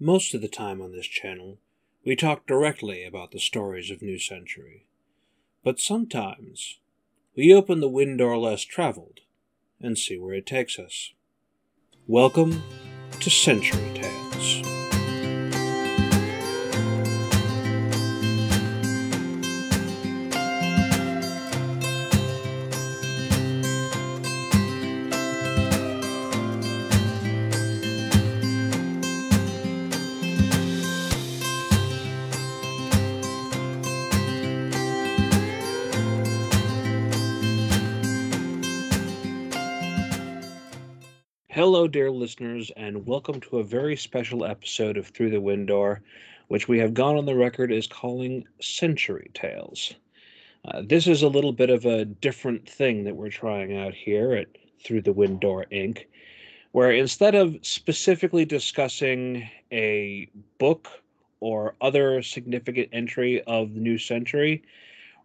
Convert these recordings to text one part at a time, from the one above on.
Most of the time on this channel, we talk directly about the stories of New Century. But sometimes, we open the window less traveled and see where it takes us. Welcome to Century Tales. Dear listeners, and welcome to a very special episode of Through the Window, which we have gone on the record as calling Century Tales. Uh, this is a little bit of a different thing that we're trying out here at Through the Window Inc., where instead of specifically discussing a book or other significant entry of the new century,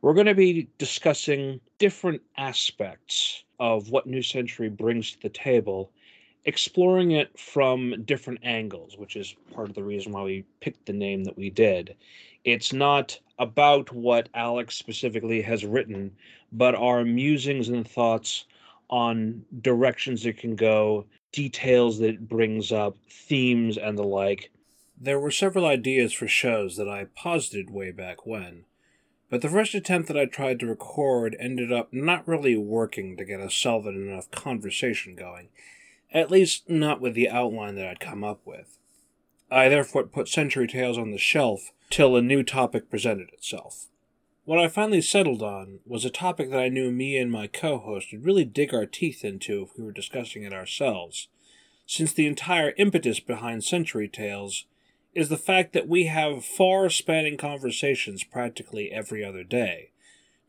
we're going to be discussing different aspects of what New Century brings to the table exploring it from different angles, which is part of the reason why we picked the name that we did. It's not about what Alex specifically has written, but our musings and thoughts on directions it can go, details that it brings up, themes, and the like. There were several ideas for shows that I posited way back when, but the first attempt that I tried to record ended up not really working to get a solid enough conversation going at least not with the outline that I'd come up with. I therefore put Century Tales on the shelf till a new topic presented itself. What I finally settled on was a topic that I knew me and my co host would really dig our teeth into if we were discussing it ourselves, since the entire impetus behind Century Tales is the fact that we have far spanning conversations practically every other day,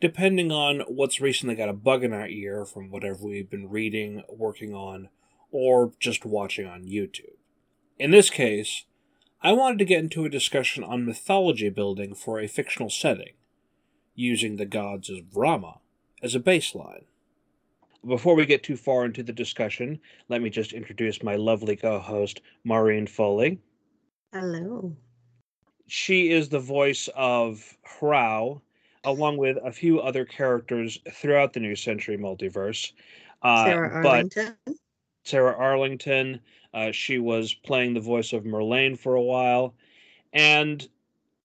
depending on what's recently got a bug in our ear from whatever we've been reading, working on, or just watching on YouTube. In this case, I wanted to get into a discussion on mythology building for a fictional setting, using the gods of Rama as a baseline. Before we get too far into the discussion, let me just introduce my lovely co host, Maureen Foley. Hello. She is the voice of Hrao, along with a few other characters throughout the New Century multiverse. Uh, Sarah Arlington. But Sarah Arlington. Uh, she was playing the voice of Merlane for a while. And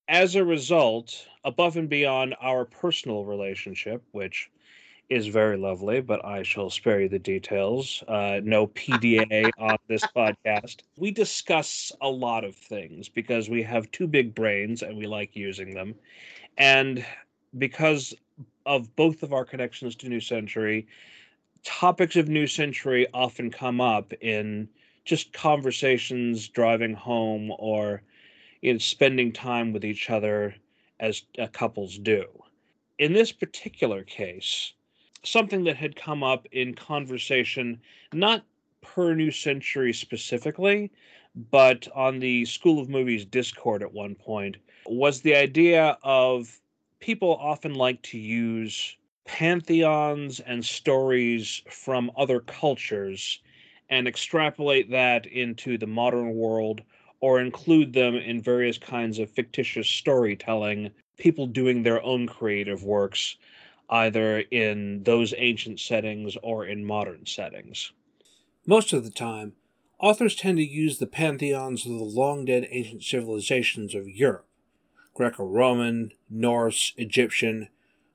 as a result, above and beyond our personal relationship, which is very lovely, but I shall spare you the details. Uh, no PDA on this podcast. We discuss a lot of things because we have two big brains and we like using them. And because of both of our connections to New Century, topics of New Century often come up in just conversations driving home or in spending time with each other as uh, couples do. In this particular case, something that had come up in conversation, not per New Century specifically, but on the School of Movies Discord at one point, was the idea of people often like to use pantheons and stories from other cultures and extrapolate that into the modern world or include them in various kinds of fictitious storytelling, people doing their own creative works, either in those ancient settings or in modern settings. Most of the time, authors tend to use the pantheons of the long dead ancient civilizations of Europe Greco Roman, Norse, Egyptian,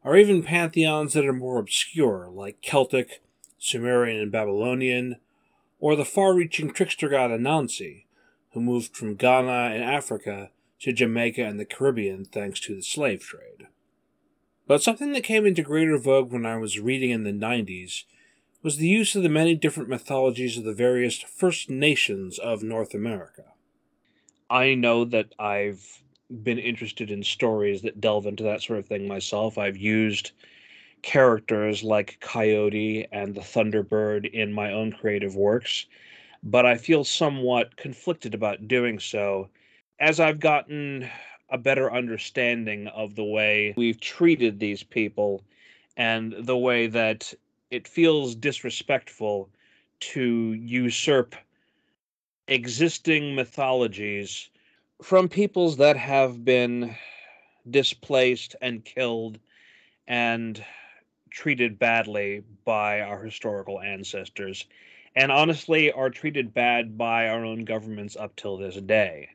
or even pantheons that are more obscure, like Celtic, Sumerian, and Babylonian, or the far reaching trickster god Anansi, who moved from Ghana in Africa to Jamaica and the Caribbean thanks to the slave trade. But something that came into greater vogue when I was reading in the 90s was the use of the many different mythologies of the various First Nations of North America. I know that I've been interested in stories that delve into that sort of thing myself. I've used characters like Coyote and the Thunderbird in my own creative works, but I feel somewhat conflicted about doing so as I've gotten a better understanding of the way we've treated these people and the way that it feels disrespectful to usurp existing mythologies from peoples that have been displaced and killed and treated badly by our historical ancestors, and honestly are treated bad by our own governments up till this day.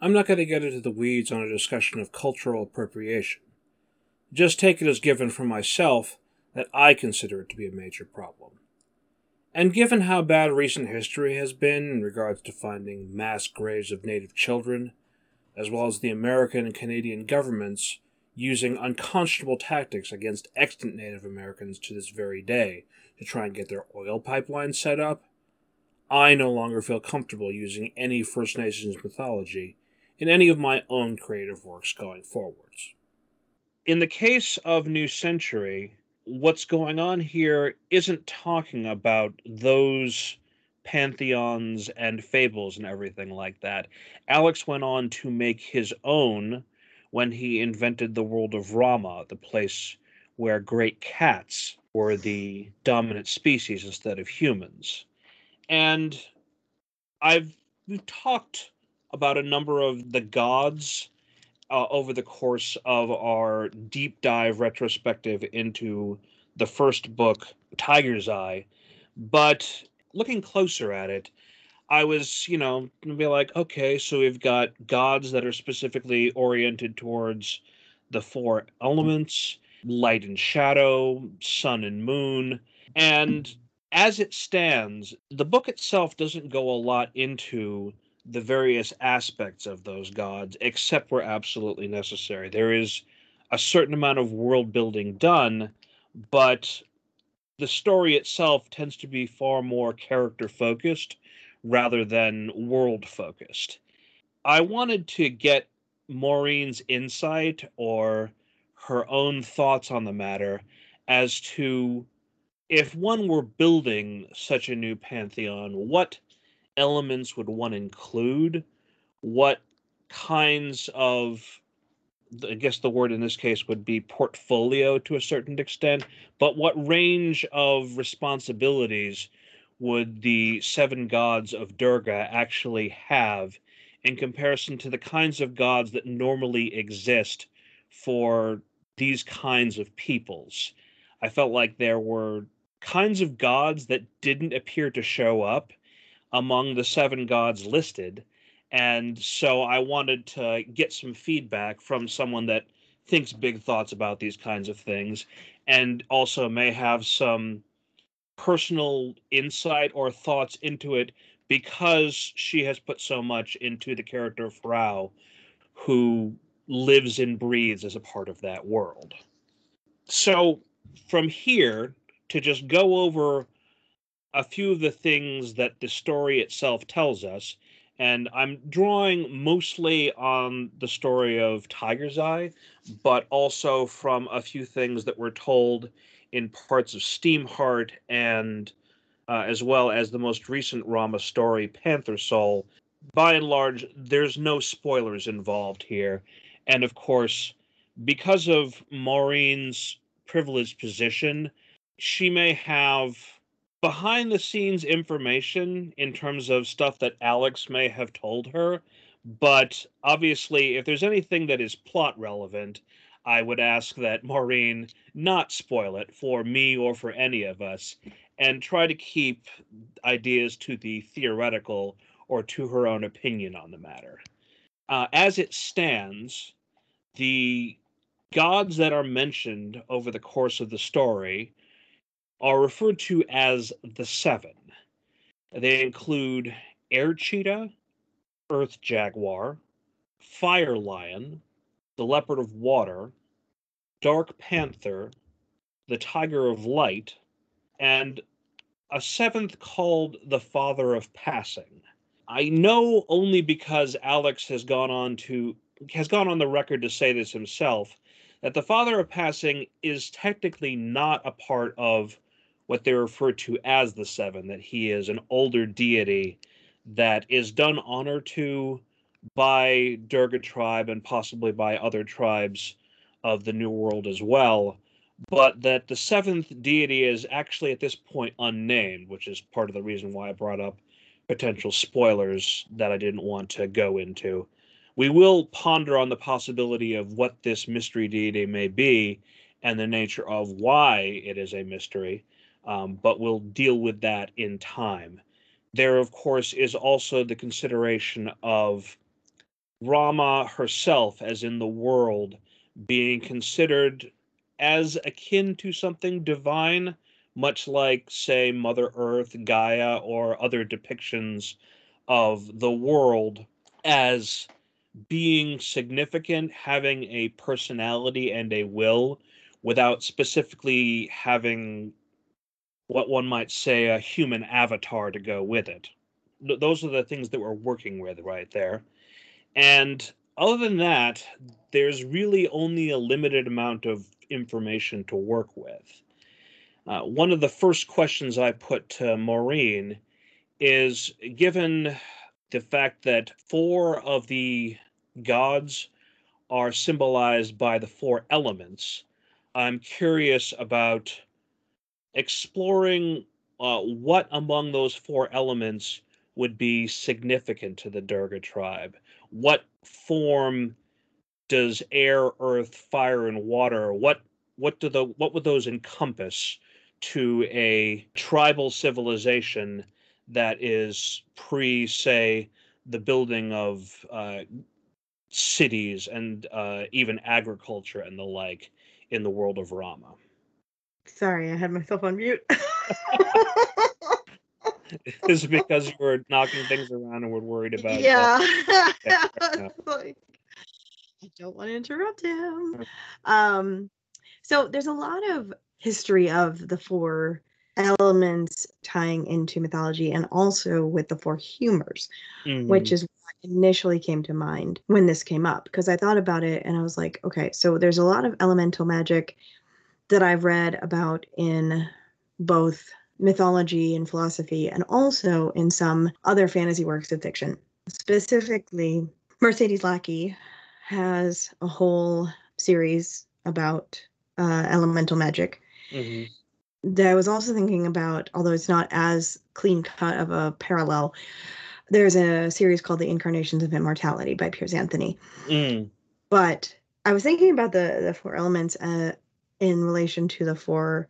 I'm not going to get into the weeds on a discussion of cultural appropriation. Just take it as given for myself that I consider it to be a major problem. And given how bad recent history has been in regards to finding mass graves of Native children, as well as the American and Canadian governments using unconscionable tactics against extant Native Americans to this very day to try and get their oil pipeline set up, I no longer feel comfortable using any First Nations mythology in any of my own creative works going forwards. In the case of New Century, what's going on here isn't talking about those pantheons and fables and everything like that. Alex went on to make his own when he invented the world of Rama, the place where great cats were the dominant species instead of humans. And I've talked about a number of the gods uh, over the course of our deep dive retrospective into the first book, Tiger's Eye. But looking closer at it, I was, you know, be like, okay, so we've got gods that are specifically oriented towards the four elements light and shadow, sun and moon. And as it stands, the book itself doesn't go a lot into the various aspects of those gods, except where absolutely necessary. There is a certain amount of world building done, but the story itself tends to be far more character focused rather than world focused. I wanted to get Maureen's insight or her own thoughts on the matter as to if one were building such a new pantheon, what elements would one include? What kinds of I guess the word in this case would be portfolio to a certain extent, but what range of responsibilities would the seven gods of Durga actually have in comparison to the kinds of gods that normally exist for these kinds of peoples? I felt like there were kinds of gods that didn't appear to show up among the seven gods listed and so I wanted to get some feedback from someone that thinks big thoughts about these kinds of things and also may have some personal insight or thoughts into it because she has put so much into the character of Hrao, who lives and breathes as a part of that world. So, from here, to just go over a few of the things that the story itself tells us, and I'm drawing mostly on the story of Tiger's Eye, but also from a few things that were told in parts of Steamheart and uh, as well as the most recent Rama story, Panther Soul. By and large, there's no spoilers involved here. And of course, because of Maureen's privileged position, she may have behind the scenes information in terms of stuff that Alex may have told her. But obviously, if there's anything that is plot relevant, I would ask that Maureen not spoil it for me or for any of us and try to keep ideas to the theoretical or to her own opinion on the matter. Uh, as it stands, the gods that are mentioned over the course of the story are referred to as the Seven. They include Air Cheetah, Earth Jaguar, Fire Lion, the Leopard of Water, Dark Panther, the Tiger of Light, and a seventh called the Father of Passing. I know only because Alex has gone on to has gone on the record to say this himself that the Father of Passing is technically not a part of what they refer to as the Seven, that he is an older deity that is done honor to by Durga tribe and possibly by other tribes of the New World as well, but that the seventh deity is actually at this point unnamed, which is part of the reason why I brought up potential spoilers that I didn't want to go into. We will ponder on the possibility of what this mystery deity may be and the nature of why it is a mystery, um, but we'll deal with that in time. There, of course, is also the consideration of Rama herself, as in the world, being considered as akin to something divine, much like, say, Mother Earth, Gaia, or other depictions of the world as being significant, having a personality and a will, without specifically having what one might say a human avatar to go with it. Those are the things that we're working with right there. And other than that, there's really only a limited amount of information to work with. Uh, one of the first questions I put to Maureen is given the fact that four of the gods are symbolized by the four elements, I'm curious about exploring uh, what among those four elements would be significant to the Durga tribe. What form does air, earth, fire, and water? What what do the what would those encompass to a tribal civilization that is pre, say, the building of uh, cities and uh, even agriculture and the like in the world of Rama. Sorry, I had myself on mute. Is because you were knocking things around and were worried about? Yeah. yeah like, I don't want to interrupt him. Um, so there's a lot of history of the four elements tying into mythology and also with the four humors, mm-hmm. which is what initially came to mind when this came up because I thought about it and I was like, okay, so there's a lot of elemental magic that I've read about in both mythology and philosophy and also in some other fantasy works of fiction. Specifically, Mercedes Lackey has a whole series about uh, elemental magic. Mm-hmm that I was also thinking about, although it's not as clean cut of a parallel, there's a series called The Incarnations of Immortality by Piers Anthony. Mm. But I was thinking about the the four elements uh, in relation to the four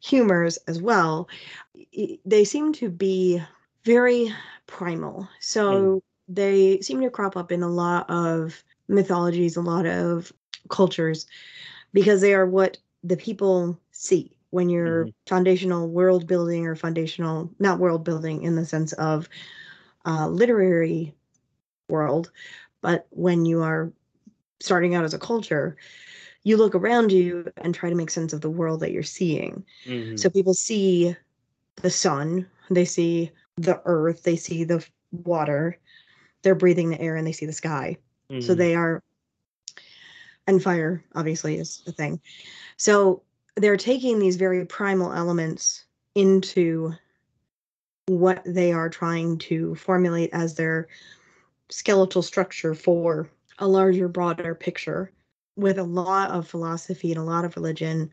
humors as well. They seem to be very primal. So mm. they seem to crop up in a lot of mythologies, a lot of cultures, because they are what the people see when you're mm-hmm. foundational world building or foundational not world building in the sense of uh, literary world but when you are starting out as a culture you look around you and try to make sense of the world that you're seeing mm-hmm. so people see the sun they see the earth they see the water they're breathing the air and they see the sky mm-hmm. so they are and fire obviously is the thing so they're taking these very primal elements into what they are trying to formulate as their skeletal structure for a larger, broader picture. With a lot of philosophy and a lot of religion,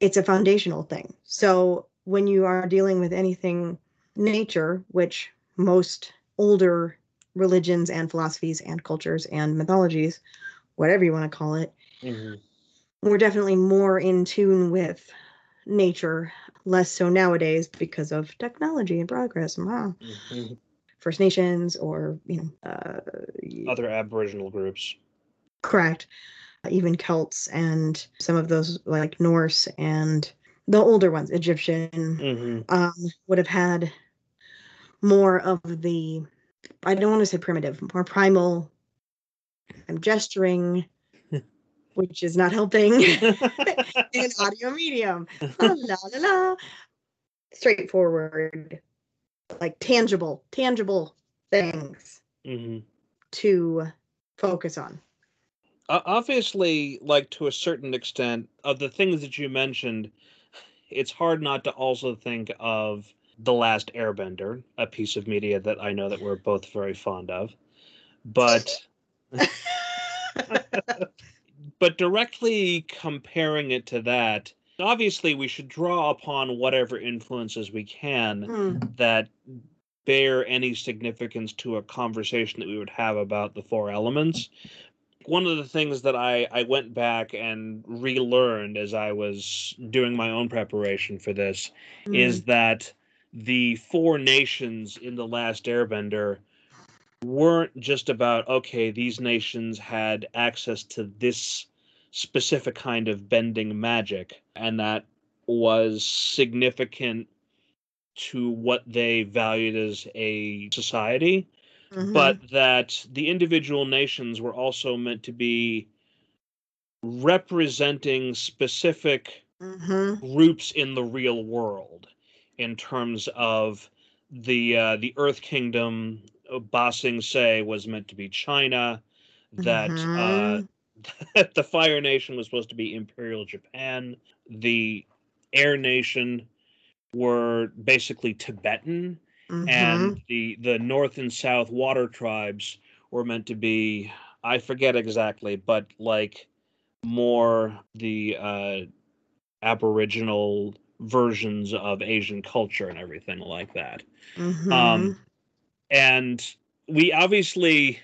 it's a foundational thing. So when you are dealing with anything nature, which most older religions and philosophies and cultures and mythologies, whatever you want to call it, mm-hmm we're definitely more in tune with nature, less so nowadays because of technology and progress. Wow. Mm-hmm. First Nations or you know uh, other Aboriginal groups. Correct. Even Celts and some of those like Norse and the older ones, Egyptian, mm-hmm. um, would have had more of the I don't want to say primitive, more primal. I'm gesturing which is not helping in audio medium. La, la, la, Straightforward, like tangible, tangible things mm-hmm. to focus on. Obviously, like to a certain extent, of the things that you mentioned, it's hard not to also think of The Last Airbender, a piece of media that I know that we're both very fond of. But but directly comparing it to that, obviously we should draw upon whatever influences we can mm. that bear any significance to a conversation that we would have about the four elements. One of the things that I, I went back and relearned as I was doing my own preparation for this Mm. is that the four nations in the last airbender weren't just about okay these nations had access to this specific kind of bending magic and that was significant to what they valued as a society Mhm. but that the individual nations were also meant to be representing specific Mhm. groups in the real world in terms of the uh, the Earth Kingdom. uh, Ba Sing Se was meant to be China. That uh, Mhm. that the Fire Nation was supposed to be Imperial Japan. The Air Nation were basically Tibetan, Mhm. and the the North and South Water tribes were meant to be I forget exactly, but like more the uh, Aboriginal versions of Asian culture and everything like that. Mhm. Um, and we obviously,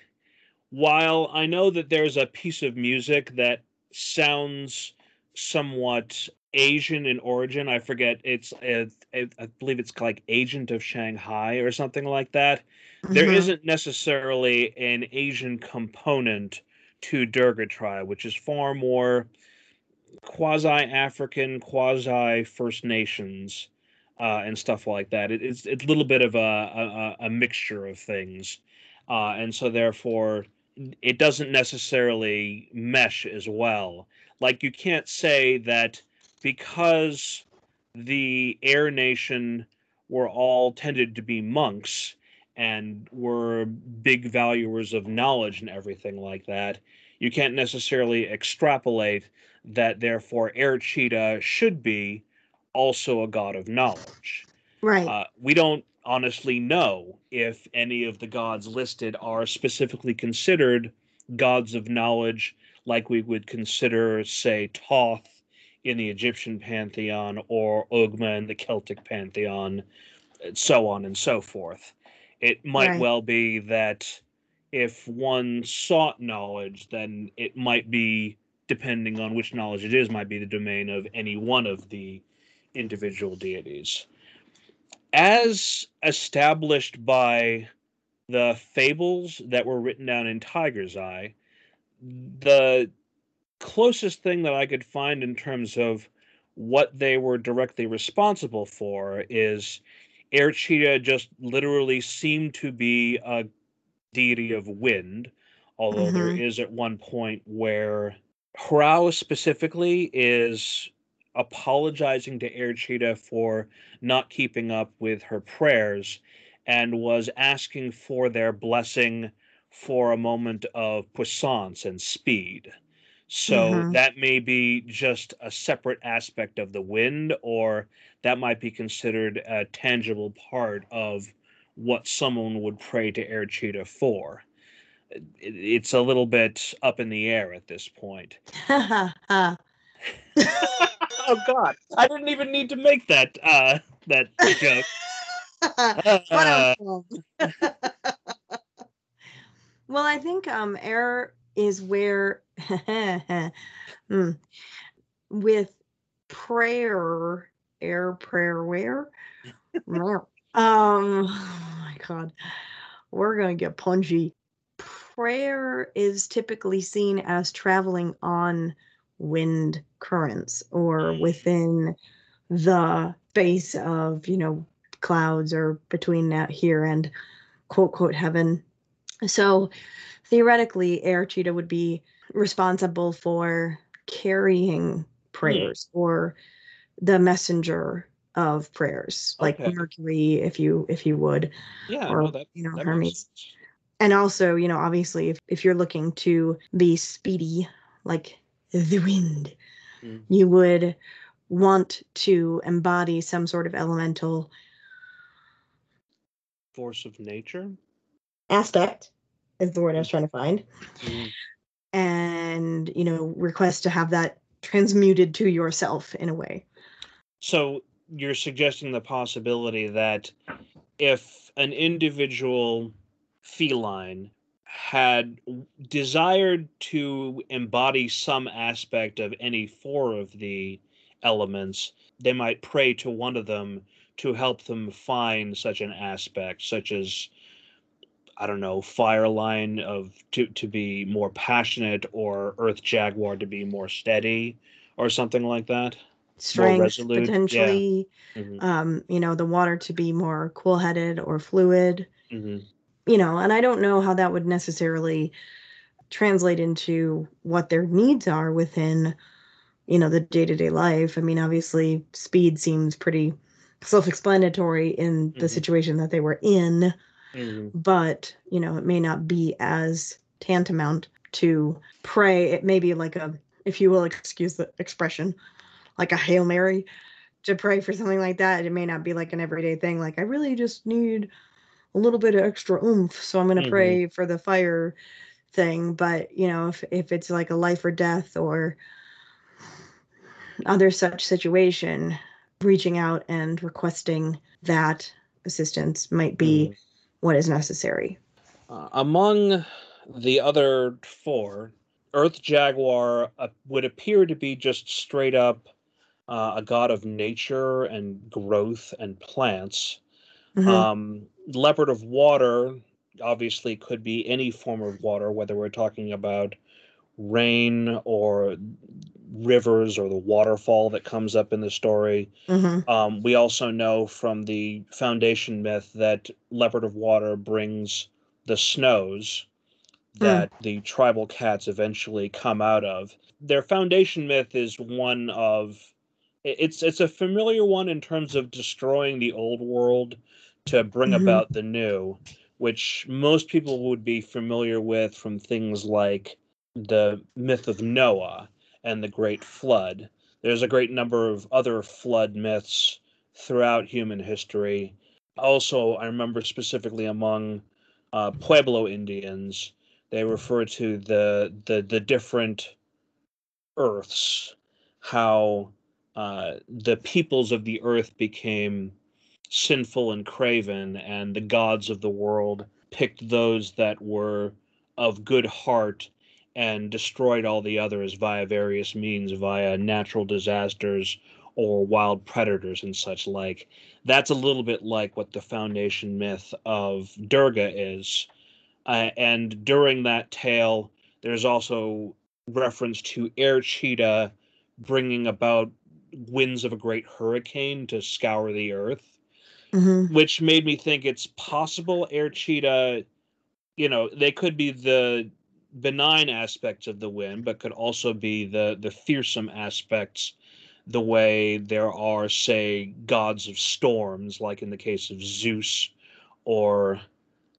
while I know that there's a piece of music that sounds somewhat Asian in origin, I forget it's it, it, I believe it's like Agent of Shanghai or something like that. There Mhm. isn't necessarily an Asian component to Durga tribe, which is far more quasi African, quasi First Nations, uh, and stuff like that. It, it's it's a little bit of a a, a mixture of things, uh, and so therefore it doesn't necessarily mesh as well. Like you can't say that because the Air Nation were all tended to be monks and were big valuers of knowledge and everything like that. You can't necessarily extrapolate that therefore Air Cheetah should be also a god of knowledge. Right. Uh, we don't honestly know if any of the gods listed are specifically considered gods of knowledge, like we would consider, say, Thoth in the Egyptian pantheon or Ogma in the Celtic pantheon, and so on and so forth. It might Right. well be that if one sought knowledge, then it might be, depending on which knowledge it is, might be the domain of any one of the individual deities. As established by the fables that were written down in Tiger's Eye, the closest thing that I could find in terms of what they were directly responsible for is Air Cheetah just literally seemed to be a deity of wind, although there Mhm. is at one point where Hrao specifically is apologizing to Air Cheetah for not keeping up with her prayers and was asking for their blessing for a moment of puissance and speed. So Mhm. that may be just a separate aspect of the wind, or that might be considered a tangible part of what someone would pray to Air Cheetah for. It's a little bit up in the air at this point. Oh God! I didn't even need to make that uh, that joke. Um, well, I think um air is where Hmm. with prayer, air prayer where? Um oh my god. We're gonna get punchy. Prayer is typically seen as traveling on wind currents or Mm. within the face of, you know, clouds or between out here and quote quote heaven. So theoretically, Air Cheetah would be responsible for carrying prayers or the messenger of prayers, like Mercury, if you if you would, yeah, or no, that, you know, Hermes. And also, you know, obviously, if, if you're looking to be speedy, like the wind, Mm. you would want to embody some sort of elemental Force of nature. aspect, is the word I was trying to find. Mm. And, you know, request to have that transmuted to yourself in a way. So you're suggesting the possibility that if an individual feline had desired to embody some aspect of any four of the elements, they might pray to one of them to help them find such an aspect, such as I don't know, Fire Lion of to to be more passionate, or Earth Jaguar to be more steady, or something like that. Strength potentially. Yeah. Mm-hmm. Um, you know, the water to be more cool headed or fluid. Mm-hmm. You know, and I don't know how that would necessarily translate into what their needs are within, you know, the day to day life. I mean, obviously, speed seems pretty self explanatory in the mm-hmm. situation that they were in mm-hmm. but you know it may not be as tantamount to pray it may be like a if you will excuse the expression like a hail mary to pray for something like that it may not be like an everyday thing like i really just need a little bit of extra oomph so i'm going to mm-hmm. pray for the fire thing but you know if, if it's like a life or death or other such situation reaching out and requesting that assistance might be mm what is necessary. Uh, among the other four, Earth Jaguar uh, would appear to be just straight up uh, a god of nature and growth and plants. Mm-hmm. Um, Leopard of Water obviously could be any form of water, whether we're talking about rain or rivers or the waterfall that comes up in the story. Mm-hmm. Um, we also know from the foundation myth that Leopard of Water brings the snows that mm. the tribal cats eventually come out of. Their foundation myth is one of it's it's a familiar one in terms of destroying the old world to bring mm-hmm. about the new, which most people would be familiar with from things like the myth of Noah and the Great Flood. There's a great number of other flood myths throughout human history. Also, I remember specifically among uh, Pueblo Indians, they refer to the the the different earths, how uh, the peoples of the earth became sinful and craven, and the gods of the world picked those that were of good heart and destroyed all the others via various means, via natural disasters or wild predators and such like. That's a little bit like what the foundation myth of Durga is. Uh, and during that tale, there's also reference to Air Cheetah bringing about winds of a great hurricane to scour the earth, mm-hmm. which made me think it's possible Air Cheetah, you know, they could be the benign aspects of the wind, but could also be the the fearsome aspects, the way there are, say, gods of storms, like in the case of Zeus, or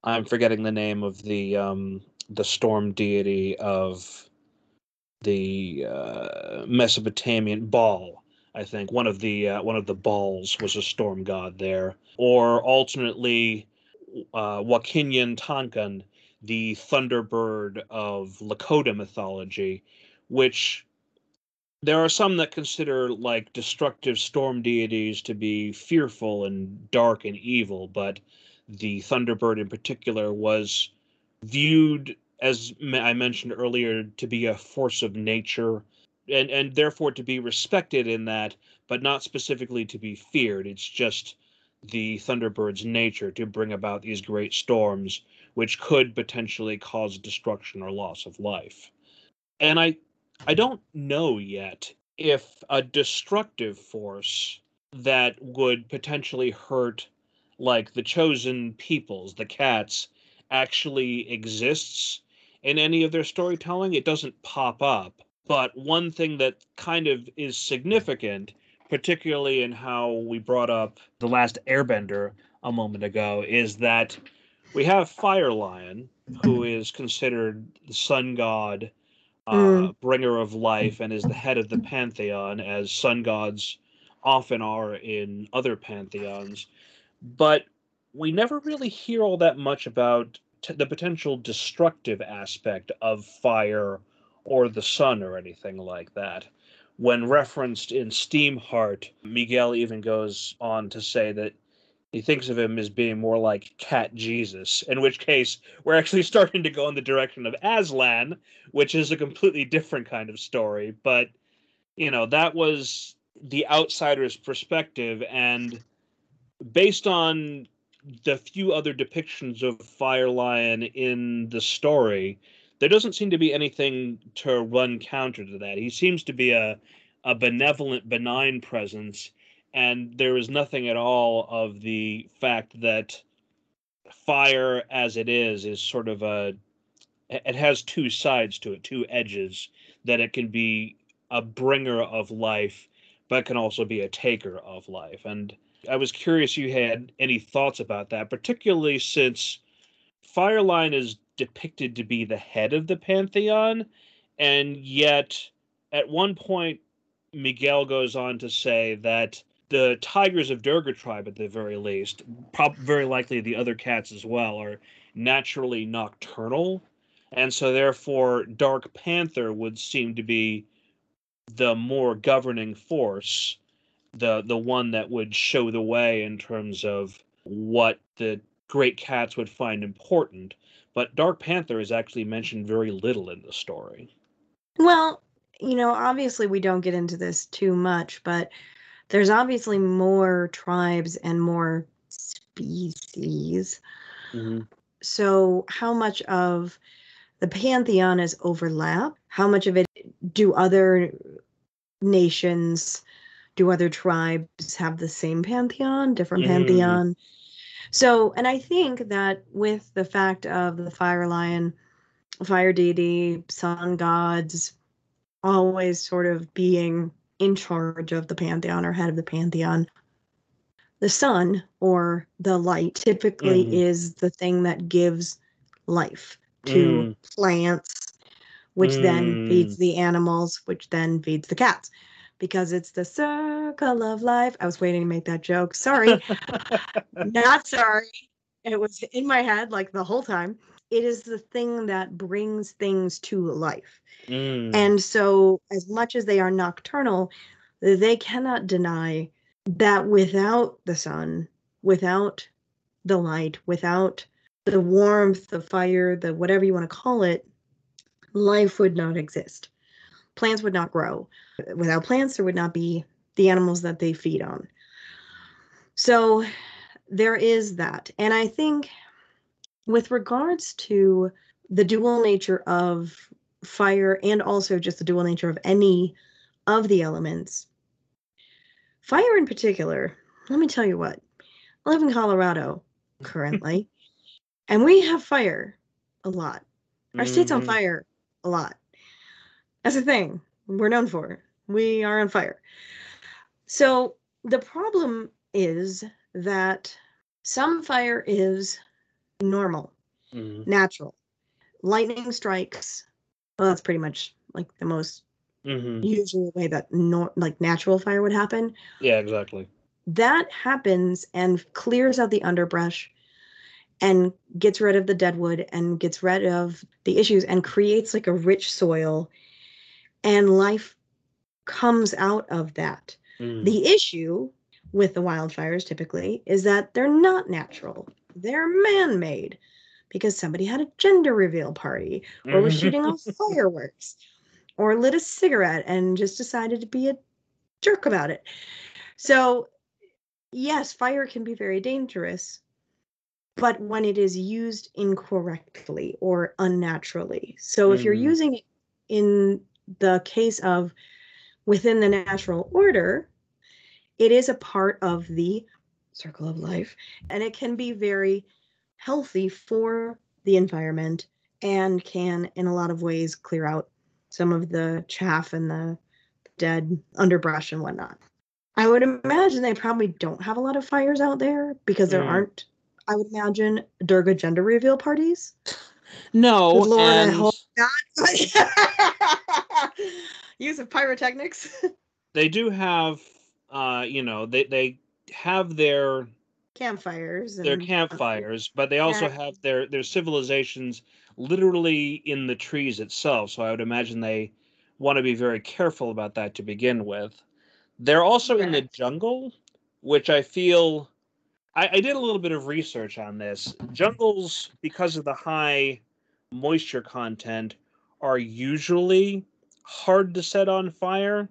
I'm forgetting the name of the um, the storm deity of the uh, Mesopotamian Baal. I think one of the uh, one of the Baals was a storm god there, or alternately uh, Wakinyan Tanka the Thunderbird of Lakota mythology, which there are some that consider like destructive storm deities to be fearful and dark and evil, but the Thunderbird in particular was viewed as I mentioned earlier to be a force of nature and and therefore to be respected in that but not specifically to be feared. It's just the thunderbird's nature to bring about these great storms which could potentially cause destruction or loss of life. And I I hmm. don't know yet if a destructive force that would potentially hurt like the chosen peoples, the cats, actually exists in any of their storytelling. It doesn't pop up. But one thing that kind of is significant, particularly in how we brought up The Last Airbender a moment ago, is that we have Fire Lion, who is considered the sun god, uh, mm. bringer of life, and is the head of the pantheon, as sun gods often are in other pantheons. But we never really hear all that much about t- the potential destructive aspect of fire or the sun or anything like that. When referenced in Steamheart, Miguel even goes on to say that he thinks of him as being more like Cat Jesus, in which case we're actually starting to go in the direction of Aslan, which is a completely different kind of story. But, you know, that was the outsider's perspective. And based on the few other depictions of Fire Lion in the story, there doesn't seem to be anything to run counter to that. He seems to be a, a benevolent, benign presence and there is nothing at all of the fact that fire as it is is sort of a it has two sides to it two edges that it can be a bringer of life but can also be a taker of life. And i was curious you had any thoughts about that particularly since Fire Lion is depicted to be the head of the pantheon and yet at one point miguel goes on to say that the tigers of Durga tribe, at the very least, prob- very likely the other cats as well, are naturally nocturnal, and so therefore Dark Panther would seem to be the more governing force, the the one that would show the way in terms of what the great cats would find important. But Dark Panther is actually mentioned very little in the story. Well, you know, obviously we don't get into this too much, but there's obviously more tribes and more species. Mm-hmm. So, how much of the pantheon is overlap? How much of it do other nations, do other tribes have the same pantheon, different mm-hmm. pantheon? So, and I think that with the fact of the fire lion, fire deity, sun gods, always sort of being in charge of the pantheon or head of the pantheon. The sun or the light typically mm. is the thing that gives life to mm. plants, which mm. then feeds the animals, which then feeds the cats because it's the circle of life. I was waiting to make that joke. Sorry. Not sorry. It was in my head like the whole time. It is the thing that brings things to life. Mm. And so, as much as they are nocturnal, they cannot deny that without the sun, without the light, without the warmth, the fire, the whatever you want to call it, life would not exist. Plants would not grow. Without plants, there would not be the animals that they feed on. So there is that. And I think with regards to the dual nature of fire and also just the dual nature of any of the elements. Fire in particular, let me tell you what, I live in Colorado currently, and we have fire a lot. Our mm-hmm. state's on mm-hmm. fire a lot. That's a thing we're known for. We are on fire. So the problem is that some fire is normal, mm-hmm. natural. Lightning strikes well, that's pretty much like the most mm-hmm. usual way that nor- like natural fire would happen. Yeah, exactly. That happens and clears out the underbrush and gets rid of the dead wood and gets rid of the issues and creates like a rich soil and life comes out of that. Mm. The issue with the wildfires typically is that they're not natural. They're man-made because somebody had a gender reveal party or was shooting off fireworks or lit a cigarette and just decided to be a jerk about it. So, yes, fire can be very dangerous, but when it is used incorrectly or unnaturally. So, if you're mm. using it in the case of within the natural order, it is a part of the circle of life and it can be very healthy for the environment and can, in a lot of ways, clear out some of the chaff and the dead underbrush and whatnot. I would imagine they probably don't have a lot of fires out there because there mm. aren't, I would imagine, Durga gender reveal parties. No. Lord, and... I hope not. Use of pyrotechnics. they do have, uh, you know, they, they have their campfires. And, their campfires, but they also yeah. have their their civilizations literally in the trees itself. So I would imagine they want to be very careful about that to begin with. They're also in the jungle, which I feel I, I did a little bit of research on this. Jungles, because of the high moisture content, are usually hard to set on fire.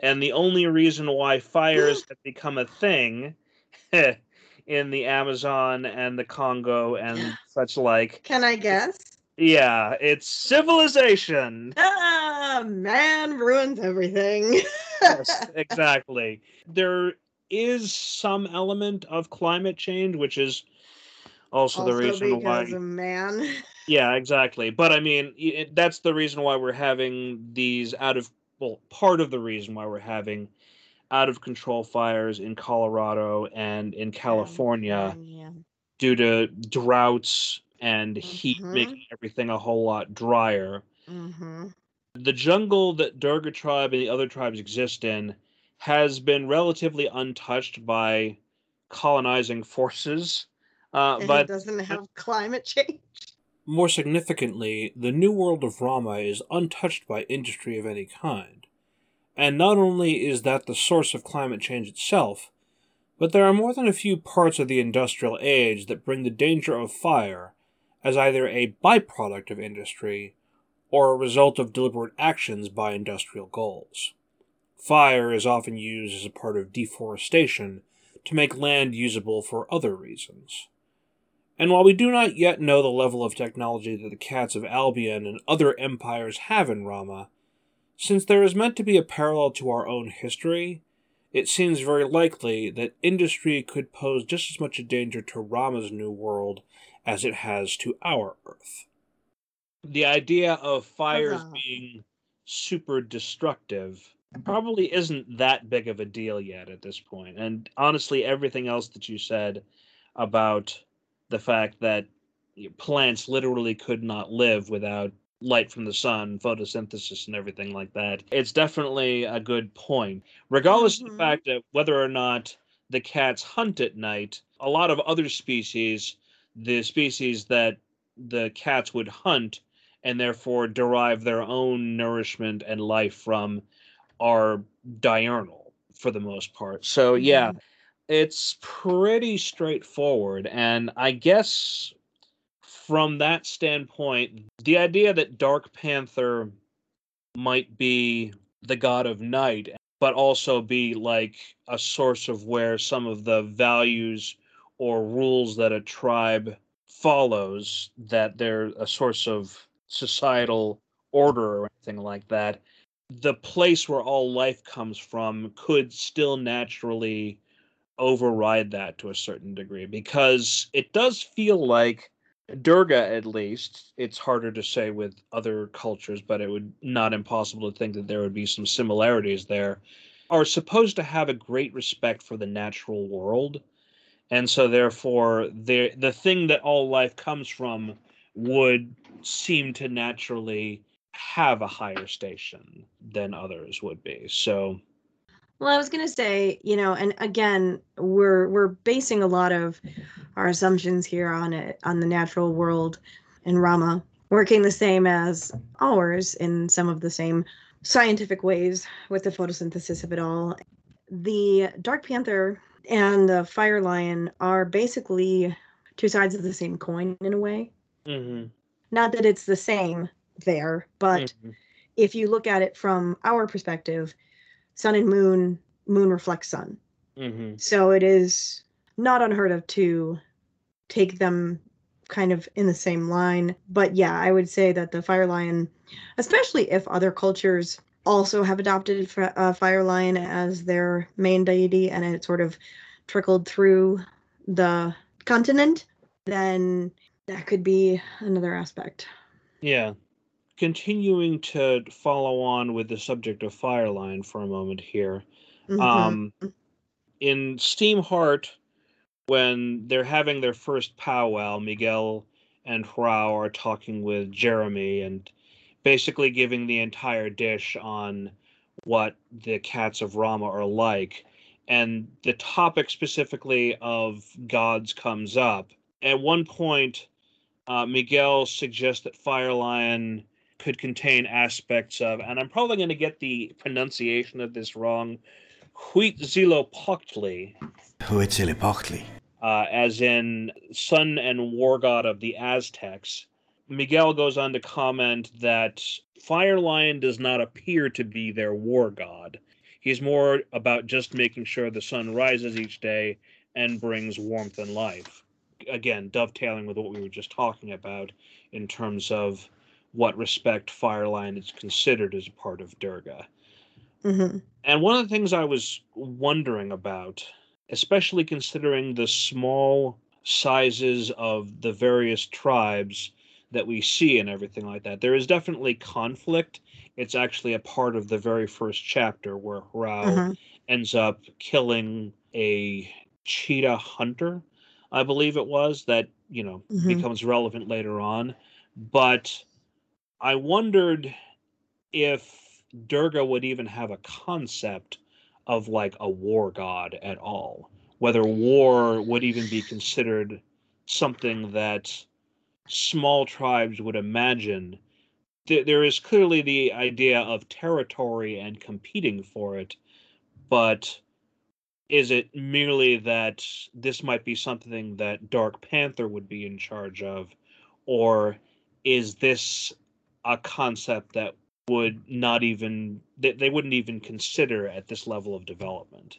And the only reason why fires have become a thing in the Amazon and the Congo and such like. Can I guess? Yeah, it's civilization. Ah, man ruins everything. yes, exactly. There is some element of climate change, which is also, also the reason why. man. Yeah, exactly. But I mean, it, that's the reason why we're having these out of well, part of the reason why we're having out of control fires in Colorado and in California California. due to droughts and heat Mhm. making everything a whole lot drier. Mm-hmm. The jungle that Durga tribe and the other tribes exist in has been relatively untouched by colonizing forces. Uh, And but it doesn't have climate change. More significantly, the new world of Rama is untouched by industry of any kind. And not only is that the source of climate change itself, but there are more than a few parts of the industrial age that bring the danger of fire as either a byproduct of industry or a result of deliberate actions by industrial goals. Fire is often used as a part of deforestation to make land usable for other reasons. And while we do not yet know the level of technology that the cats of Albion and other empires have in Rama, since there is meant to be a parallel to our own history, it seems very likely that industry could pose just as much a danger to Rama's new world as it has to our Earth. the idea of fires Huzzah. being super destructive probably isn't that big of a deal yet at this point. And honestly, everything else that you said about the fact that plants literally could not live without light from the sun, photosynthesis, and everything like that, it's definitely a good point. Regardless of Mhm. the fact that whether or not the cats hunt at night, a lot of other species, the species that the cats would hunt and therefore derive their own nourishment and life from are diurnal for the most part. So yeah, Mhm. It's pretty straightforward and I guess from that standpoint, the idea that Dark Panther might be the god of night but also be like a source of where some of the values or rules that a tribe follows that they're a source of societal order or anything like that the place where all life comes from could still naturally override that to a certain degree because it does feel like Durga, at least, it's harder to say with other cultures, but it would not impossible to think that there would be some similarities there, are supposed to have a great respect for the natural world. And so therefore the the thing that all life comes from would seem to naturally have a higher station than others would be. So Well, I was gonna say, you know, and again, we're we're basing a lot of our assumptions here on it on the natural world and Rama working the same as ours in some of the same scientific ways with the photosynthesis of it all. The Dark Panther and the Fire Lion are basically two sides of the same coin in a way. mhm, Not that it's the same there, but mhm, if you look at it from our perspective, sun and moon, moon reflects sun. mhm. So it is not unheard of to take them kind of in the same line. But yeah, I would say that the fire lion, especially if other cultures also have adopted uh, fire lion as their main deity and it sort of trickled through the continent, then that could be another aspect. Yeah. Continuing to follow on with the subject of Fire Lion for a moment here. Mhm. Um, in Steam Heart, when they're having their first powwow, Miguel and Hrao are talking with Jeremy and basically giving the entire dish on what the cats of Rama are like. And the topic specifically of gods comes up. At one point, uh, Miguel suggests that Fire Lion could contain aspects of, and I'm probably going to get the pronunciation of this wrong, Huitzilopochtli. Huitzilopochtli. uh, as in sun and war god of the Aztecs. Miguel goes on to comment that Fire Lion does not appear to be their war god. He's more about just making sure the sun rises each day and brings warmth and life. Again, dovetailing with what we were just talking about in terms of what respect Fire Lion is considered as a part of Durga. Mm-hmm. And one of the things I was wondering about, especially considering the small sizes of the various tribes that we see and everything like that, there is definitely conflict. It's actually a part of the very first chapter where Hrao Mm-hmm. ends up killing a cheetah hunter, I believe it was, that, you know, Mhm. becomes relevant later on. But I wondered if Durga would even have a concept of like a war god at all, whether war would even be considered something that small tribes would imagine. There is clearly the idea of territory and competing for it, but is it merely that this might be something that Dark Panther would be in charge of, or is this a concept that would not even that they wouldn't even consider at this level of development?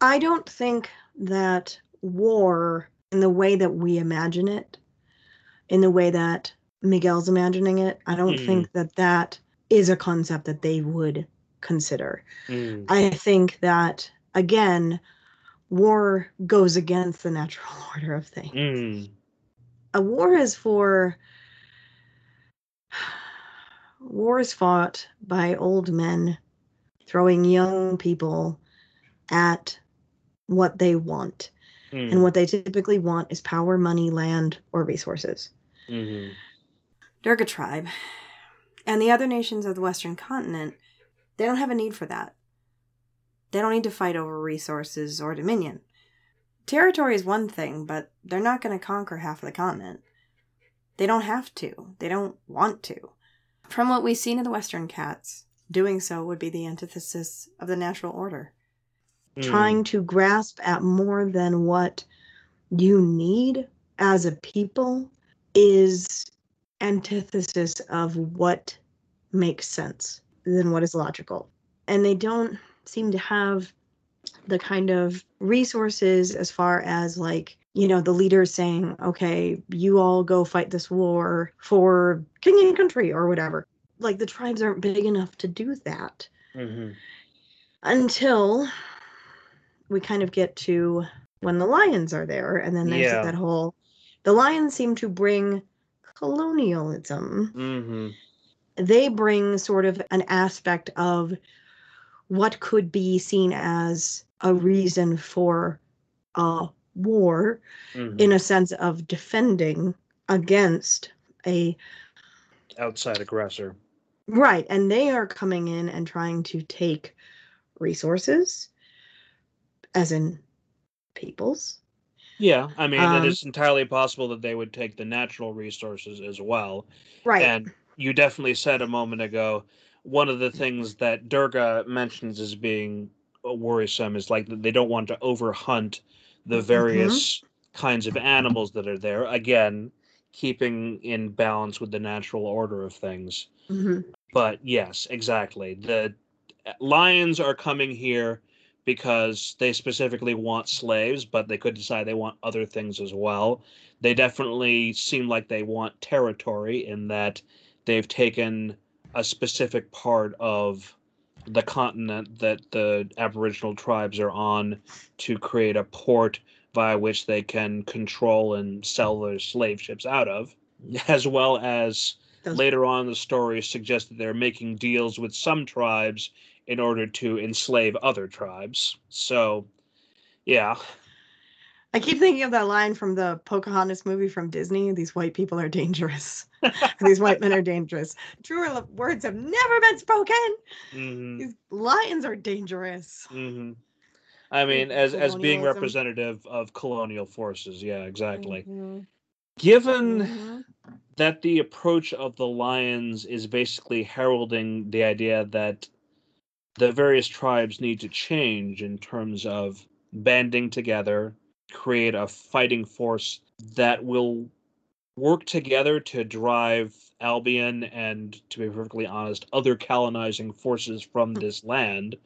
I don't think that war, in the way that we imagine it, in the way that Miguel's imagining it, I don't Hmm. think that that is a concept that they would consider. Mm, I think that, again, war goes against the natural order of things. mm, A war is for. War is fought by old men throwing young people at what they want. mm, And what they typically want is power, money, land, or resources. mhm, Durga tribe and the other nations of the Western continent, they don't have a need for that. They don't need to fight over resources or dominion. Territory is one thing, but they're not going to conquer half of the continent. They don't have to. They don't want to. From what we've seen in the Western cats, doing so would be the antithesis of the natural order. mm, Trying to grasp at more than what you need as a people is antithesis of what makes sense than what is logical. And they don't seem to have the kind of resources as far as like, you know, the leaders saying, okay, you all go fight this war for king and country or whatever. Like the tribes aren't big enough to do that mhm, until we kind of get to when the lions are there and then there's Yeah. that whole the lions seem to bring colonialism mhm, they bring sort of an aspect of what could be seen as a reason for a war mhm. in a sense of defending against a outside aggressor. right and they are coming in and trying to take resources as in peoples Yeah, I mean, Um, it is entirely possible that they would take the natural resources as well. right And you definitely said a moment ago, one of the things that Durga mentions as being worrisome is like they don't want to overhunt the Mhm. various kinds of animals that are there. Again, keeping in balance with the natural order of things. Mhm. But yes, exactly. The uh, lions are coming here because they specifically want slaves, but they could decide they want other things as well. They definitely seem like they want territory in that they've taken a specific part of the continent that the Aboriginal tribes are on to create a port via which they can control and sell their slave ships out of, as well as later on the story suggests that they're making deals with some tribes in order to enslave other tribes. So, yeah. I keep thinking of that line from the Pocahontas movie from Disney. These white people are dangerous. These white men are dangerous. Truer words have never been spoken. hmm These lions are dangerous. hmm I mean, as as being representative of colonial forces, yeah, exactly. Mhm. Given Mhm. that the approach of the lions is basically heralding the idea that the various tribes need to change in terms of banding together, create a fighting force that will work together to drive Albion and, to be perfectly honest, other colonizing forces from this land.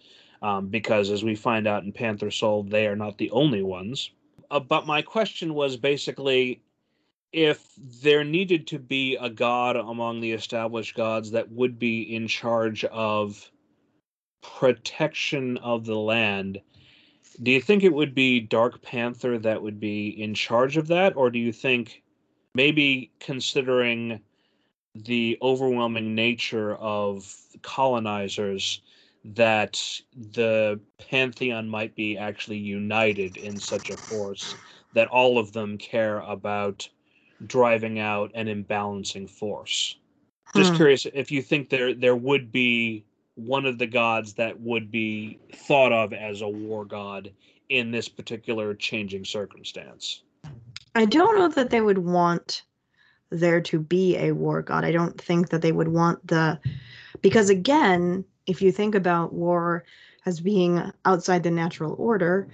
Um, because as we find out in Panther Soul, they are not the only ones. Uh, but my question was basically if there needed to be a god among the established gods that would be in charge of protection of the land, do you think it would be Dark Panther that would be in charge of that? Or do you think maybe considering the overwhelming nature of colonizers that the pantheon might be actually united in such a force that all of them care about driving out an imbalancing force. Just Hmm. curious if you think there there would be one of the gods that would be thought of as a war god in this particular changing circumstance. I don't know that they would want there to be a war god. I don't think that they would want the because again, if you think about war as being outside the natural order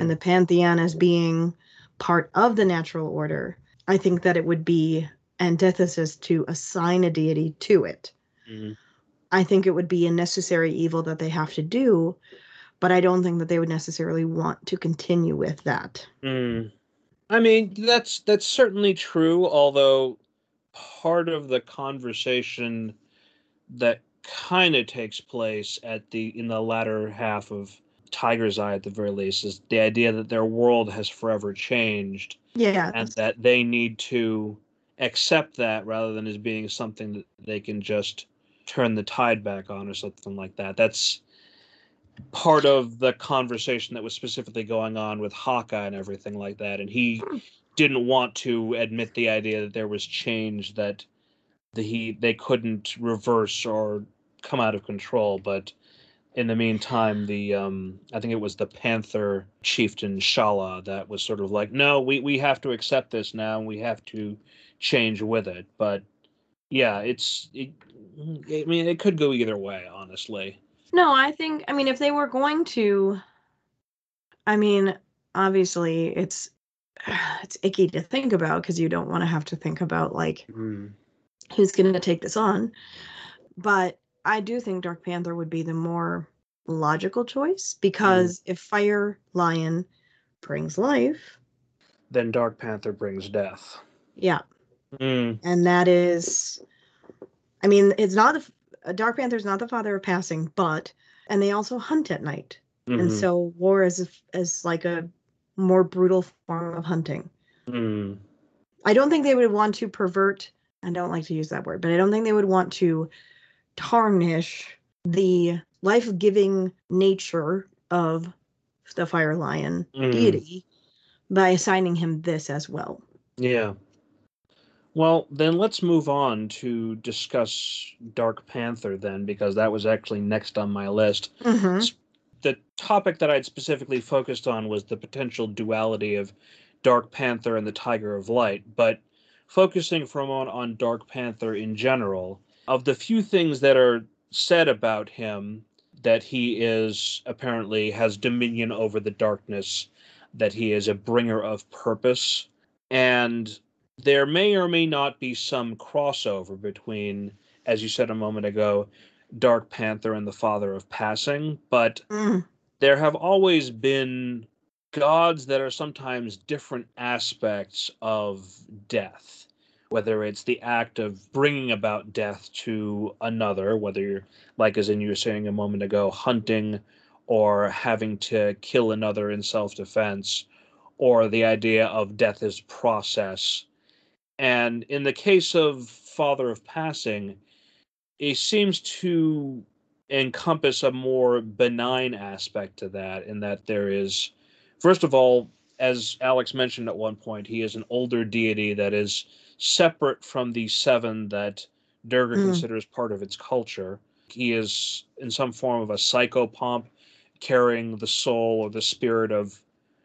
and the pantheon as being part of the natural order, I think that it would be antithesis to assign a deity to it. Mhm. I think it would be a necessary evil that they have to do, but I don't think that they would necessarily want to continue with that. Mm. I mean, that's that's certainly true. Although part of the conversation that kind of takes place at the in the latter half of Tiger's Eye, at the very least, is the idea that their world has forever changed, Yeah. and that they need to accept that rather than as being something that they can just turn the tide back on or something like that. That's part of the conversation that was specifically going on with Hawkeye and everything like that. And he didn't want to admit the idea that there was change that the he they couldn't reverse or come out of control. But in the meantime, the um I think it was the Panther chieftain Shala that was sort of like, no, we, we have to accept this now and we have to change with it. But yeah, it's it, Mm-hmm. I mean it could go either way, honestly. No, I think I mean if they were going to I mean, obviously it's it's icky to think about because you don't want to have to think about like mm-hmm. who's going to take this on. But I do think Dark Panther would be the more logical choice because mm. if Fire Lion brings life, Then Dark Panther brings death. yeah, Mm, and that is I mean, it's not the uh, Dark Panther's not the father of passing, but and they also hunt at night. and mhm, so war is is like a more brutal form of hunting. mm, I don't think they would want to pervert. I don't like to use that word, but I don't think they would want to tarnish the life-giving nature of the fire lion Mm. deity by assigning him this as well. yeah. Well, then let's move on to discuss Dark Panther then, because that was actually next on my list. Mhm. the topic that I'd specifically focused on was the potential duality of Dark Panther and the Tiger of Light, but focusing for a moment on Dark Panther in general, of the few things that are said about him, that he is apparently has dominion over the darkness, that he is a bringer of purpose, and there may or may not be some crossover between, as you said a moment ago, Dark Panther and the Father of Passing, but Mm. there have always been gods that are sometimes different aspects of death, whether it's the act of bringing about death to another, whether you're, like as in you were saying a moment ago, hunting or having to kill another in self defense, or the idea of death as process. And in the case of Father of Passing, it seems to encompass a more benign aspect to that in that there is first of all as alex mentioned at one point he is an older deity that is separate from the seven that durga Mm. considers part of its culture he is in some form of a psychopomp carrying the soul or the spirit of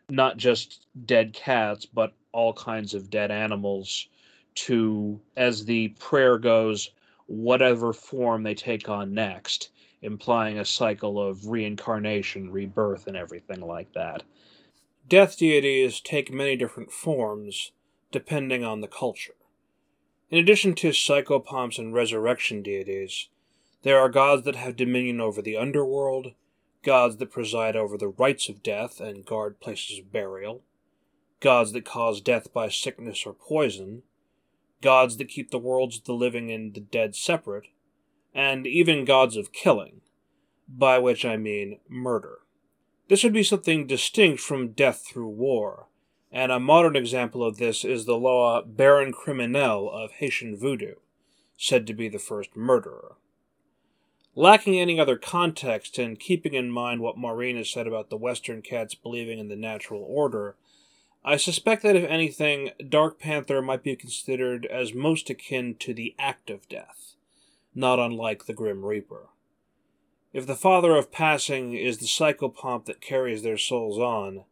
not just dead cats but all kinds of dead animals to as the prayer goes whatever form they take on next, implying a cycle of reincarnation, rebirth, and everything like that. death deities take many different forms depending on the culture. In addition to psychopomps and resurrection deities, there are gods that have dominion over the underworld, gods that preside over the rites of death and guard places of burial, gods that cause death by sickness or poison, gods that keep the worlds of the living and the dead separate, and even gods of killing, by which I mean murder. This would be something distinct from death through war, and a modern example of this is the Loa Baron Criminel of Haitian voodoo, said to be the first murderer. Lacking any other context and keeping in mind what Maureen has said about the Western cats believing in the natural order, I suspect that if anything, Dark Panther might be considered as most akin to the act of death, not unlike the Grim Reaper. If the father of passing is the psychopomp that carries their souls on,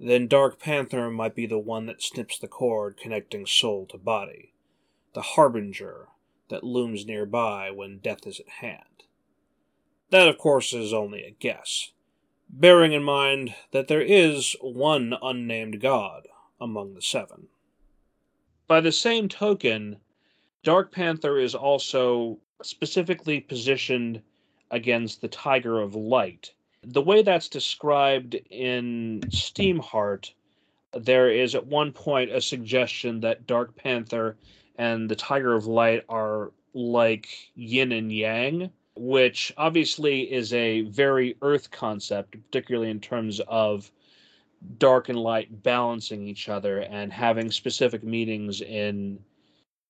then Dark Panther might be the one that snips the cord connecting soul to body, the harbinger that looms nearby when death is at hand. That, of course, is only a guess, bearing in mind that there is one unnamed god among the seven. By the same token, Dark Panther is also specifically positioned against the Tiger of Light. The way that's described in Steamheart, there is at one point a suggestion that Dark Panther and the Tiger of Light are like yin and yang, which obviously is a very earth concept, particularly in terms of dark and light balancing each other and having specific meanings in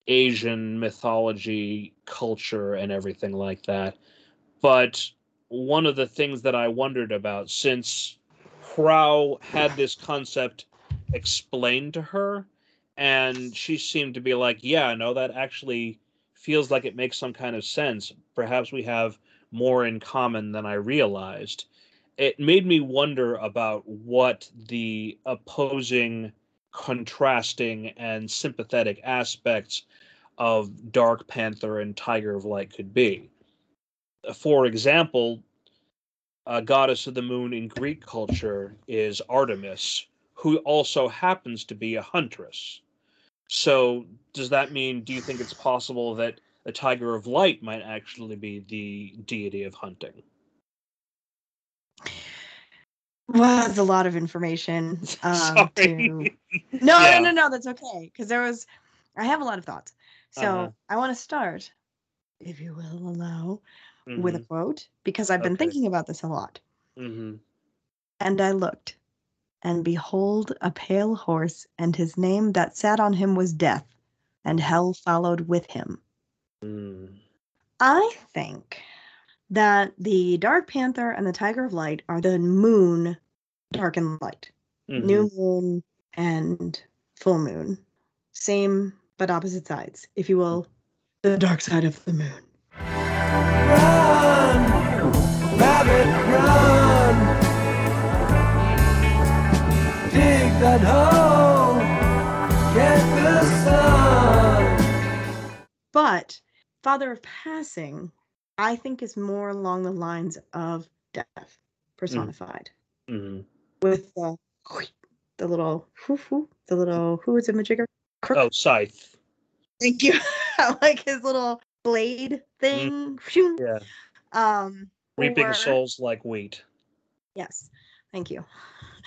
Asian mythology, culture, and everything like that. But one of the things that I wondered about, since Hrao had this concept explained to her, and she seemed to be like, yeah, no, that actually feels like it makes some kind of sense. Perhaps we have more in common than I realized. It made me wonder about what the opposing, contrasting, and sympathetic aspects of Dark Panther and Tiger of Light could be. For example, a goddess of the moon in Greek culture is Artemis, who also happens to be a huntress. So, does that mean, do you think it's possible that the Tiger of Light might actually be the deity of hunting? Well, that's a lot of information. Um, to... No, yeah. no, no, no, that's okay. Because there was, I have a lot of thoughts. So uh-huh. I want to start, if you will allow, mm-hmm. with a mm-hmm. quote because I've been okay. thinking about this a lot. Mm-hmm. And I looked, and behold, a pale horse, and his name that sat on him was Death, and hell followed with him. Mm. I think that the Dark Panther and the Tiger of Light are the moon, dark and light, mm-hmm. new moon and full moon. Same but opposite sides, if you will, the dark side of the moon. Run, rabbit, run. That hole, get the sun. But Father of Passing, I think, is more along the lines of death personified. Mm-hmm. With the the little the little who is it, Majigger? Crook? Oh, scythe. Thank you. like his little blade thing. Mm. Yeah. Um, Reaping or... souls like wheat. Yes. Thank you.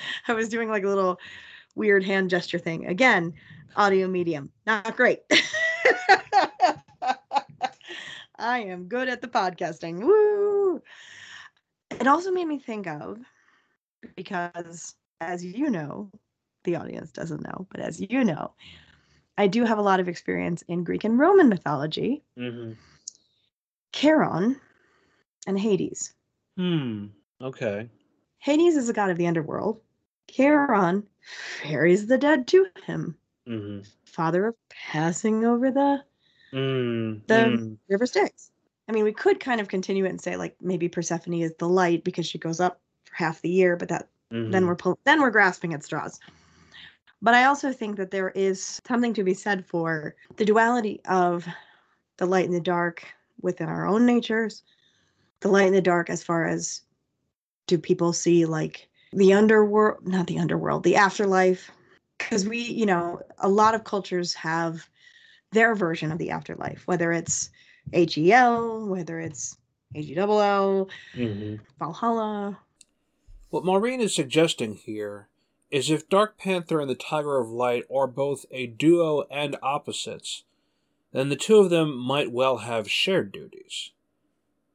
I was doing like a little weird hand gesture thing. Again, audio medium. Not great. I am good at the podcasting. Woo! It also made me think of because as you know, the audience doesn't know, but as you know, I do have a lot of experience in Greek and Roman mythology. Mm-hmm. Charon and Hades. Hmm. Okay. Hades is a god of the underworld. Charon ferries the dead to him. Mm-hmm. Father of passing over the mm, the mm. river Styx. I mean, we could kind of continue it and say like maybe Persephone is the light because she goes up for half the year, but that mm-hmm. then we're pull- then we're grasping at straws. But I also think that there is something to be said for the duality of the light and the dark within our own natures, the light and the dark as far as do people see like the underworld, not the underworld, the afterlife. Because we, you know, a lot of cultures have their version of the afterlife, whether it's HEL, whether it's AGLL, mm-hmm. Valhalla. What Maureen is suggesting here is if Dark Panther and the Tiger of Light are both a duo and opposites, then the two of them might well have shared duties.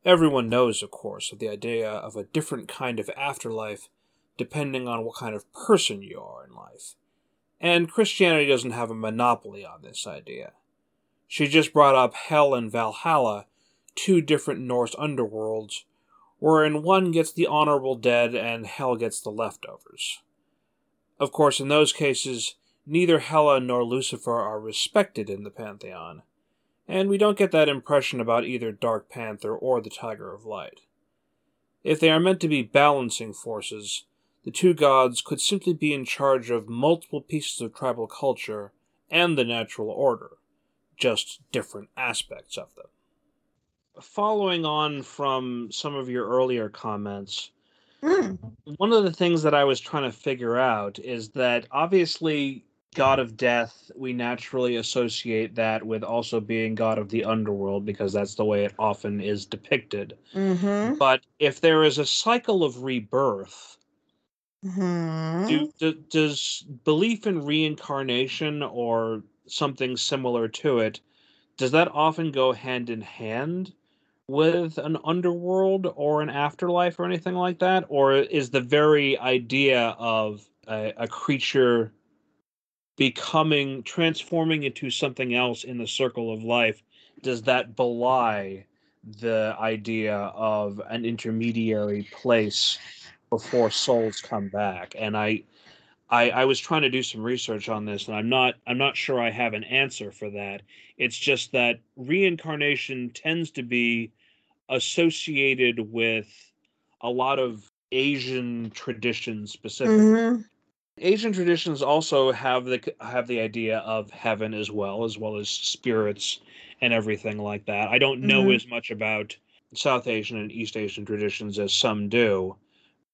Everyone knows, of course, of the idea of a different kind of afterlife depending on what kind of person you are in life. And Christianity doesn't have a monopoly on this idea. She just brought up Hel and Valhalla, two different Norse underworlds, wherein one gets the honorable dead and Hel gets the leftovers. Of course, in those cases, neither Hela nor Lucifer are respected in the pantheon, and we don't get that impression about either Dark Panther or the Tiger of Light. If they are meant to be balancing forces, the two gods could simply be in charge of multiple pieces of tribal culture and the natural order, just different aspects of them. Following on from some of your earlier comments, mm. one of the things that I was trying to figure out is that obviously god of death, we naturally associate that with also being god of the underworld because that's the way it often is depicted. Mm-hmm. But if there is a cycle of rebirth, Mm-hmm. Do, do, does belief in reincarnation or something similar to it does that often go hand in hand with an underworld or an afterlife or anything like that or is the very idea of a, a creature becoming transforming into something else in the circle of life does that belie the idea of an intermediary place before souls come back and I, I i was trying to do some research on this and i'm not i'm not sure i have an answer for that it's just that reincarnation tends to be associated with a lot of asian traditions specifically mm-hmm. asian traditions also have the have the idea of heaven as well as well as spirits and everything like that i don't know mm-hmm. as much about south asian and east asian traditions as some do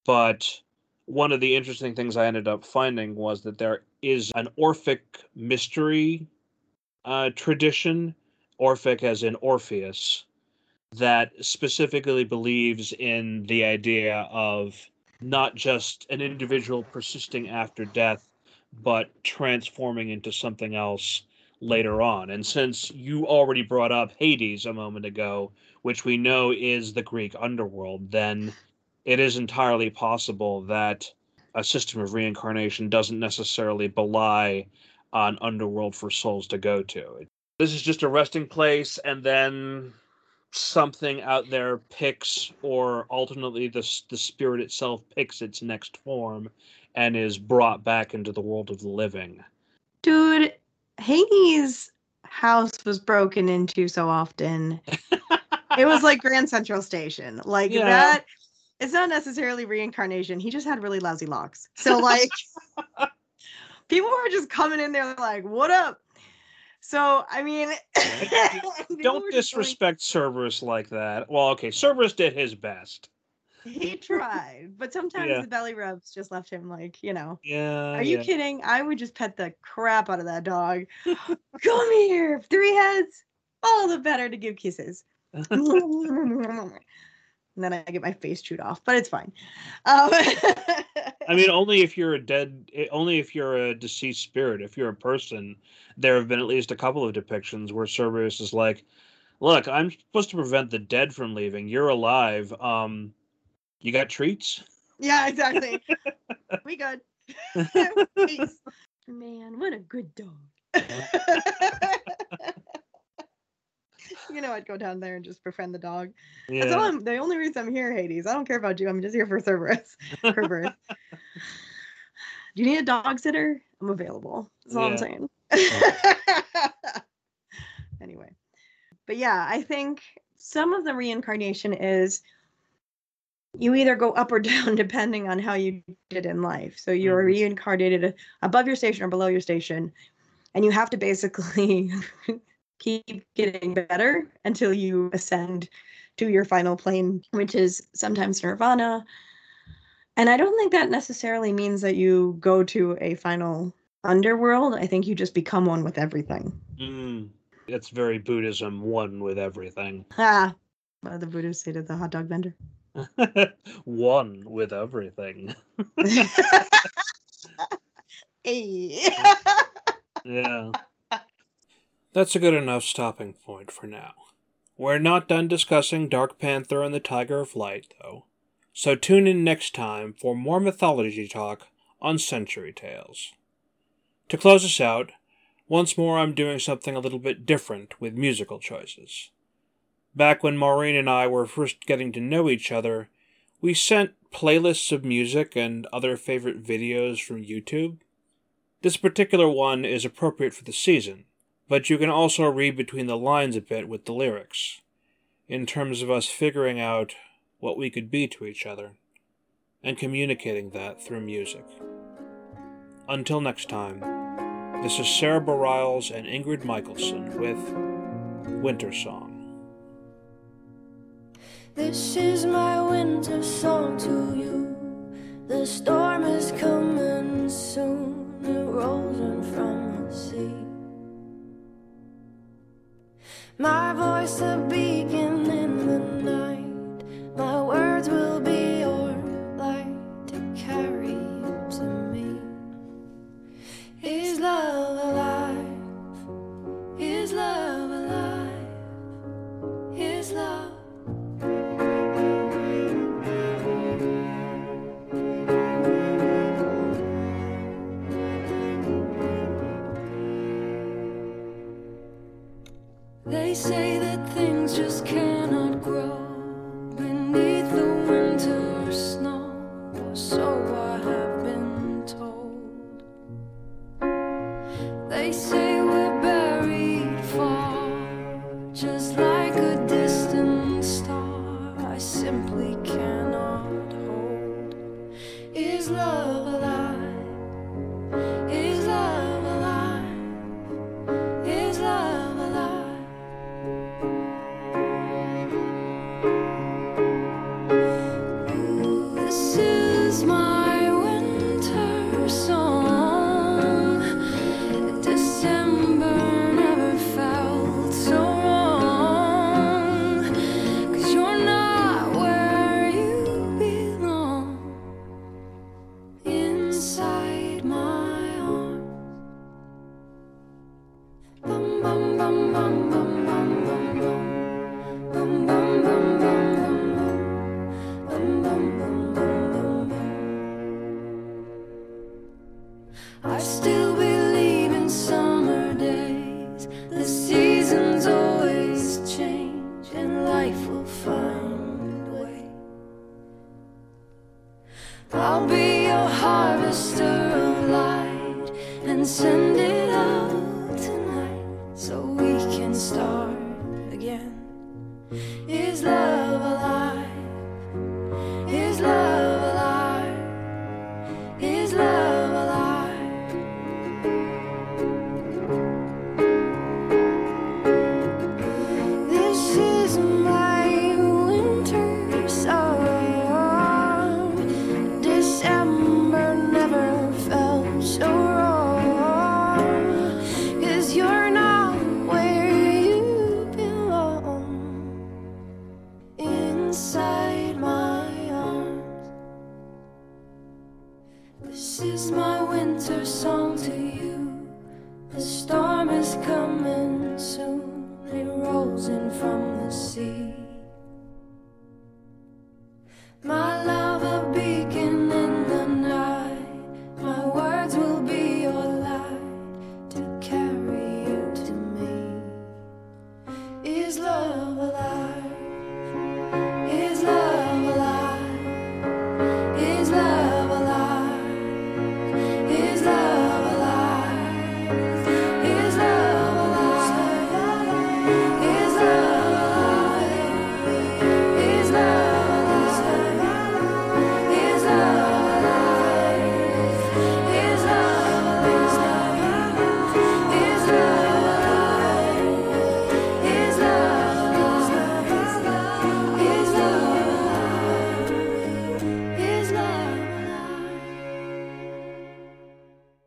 but one of the interesting things I ended up finding was that there is an Orphic mystery uh, tradition, Orphic as in Orpheus, that specifically believes in the idea of not just an individual persisting after death, but transforming into something else later on. And since you already brought up Hades a moment ago, which we know is the Greek underworld, then it is entirely possible that a system of reincarnation doesn't necessarily belie an underworld for souls to go to. This is just a resting place, and then something out there picks, or ultimately the the spirit itself picks its next form, and is brought back into the world of the living. Dude, Hades' house was broken into so often. it was like Grand Central Station. Like yeah. that it's not necessarily reincarnation. He just had really lousy locks. So like people were just coming in there like, "What up?" So I mean, don't disrespect going, Cerberus like that. Well, okay, Cerberus did his best. He tried, but sometimes yeah. the belly rubs just left him like, you know. Yeah. Are you yeah. kidding? I would just pet the crap out of that dog. Come here, three heads, all the better to give kisses and then I get my face chewed off, but it's fine. Um, I mean, only if you're a dead, eh, only if you're a deceased spirit. If you're a person, there have been at least a couple of depictions where Cerberus is like, "Look, I'm supposed to prevent the dead from leaving. You're alive. Um, you got treats." Yeah, exactly. we good. Man, what a good dog you know, I'd go down there and just befriend the dog. Yeah. That's all I'm, the only reason I'm here, Hades. I don't care about you. I'm just here for Cerberus. birth. Do you need a dog sitter? I'm available. That's all yeah. I'm saying. anyway. But yeah, I think some of the reincarnation is you either go up or down depending on how you did in life. So you're mm-hmm. reincarnated above your station or below your station. And you have to basically keep getting better until you ascend to your final plane, which is sometimes nirvana, And I don't think that necessarily means that you go to a final underworld. I think you just become one with everything. Mm. It's very Buddhism, one with everything. Ah, what the Buddhists say to the hot dog vendor? one with everything. hey. yeah. That's a good enough stopping point for now. We're not done discussing Dark Panther and the Tiger of Light, though, so tune in next time for more mythology talk on Century Tales. To close us out, once more I'm doing something a little bit different with musical choices. Back when Maureen and I were first getting to know each other, we sent playlists of music and other favorite videos from YouTube. This particular one is appropriate for the season, but you can also read between the lines a bit with the lyrics, in terms of us figuring out what we could be to each other, and communicating that through music. Until next time, this is Sara Bareilles and Ingrid Michaelson with Winter Song. This is my winter song to you. The storm is coming soon, it rolls in My voice harvester of light and send it out tonight so we can start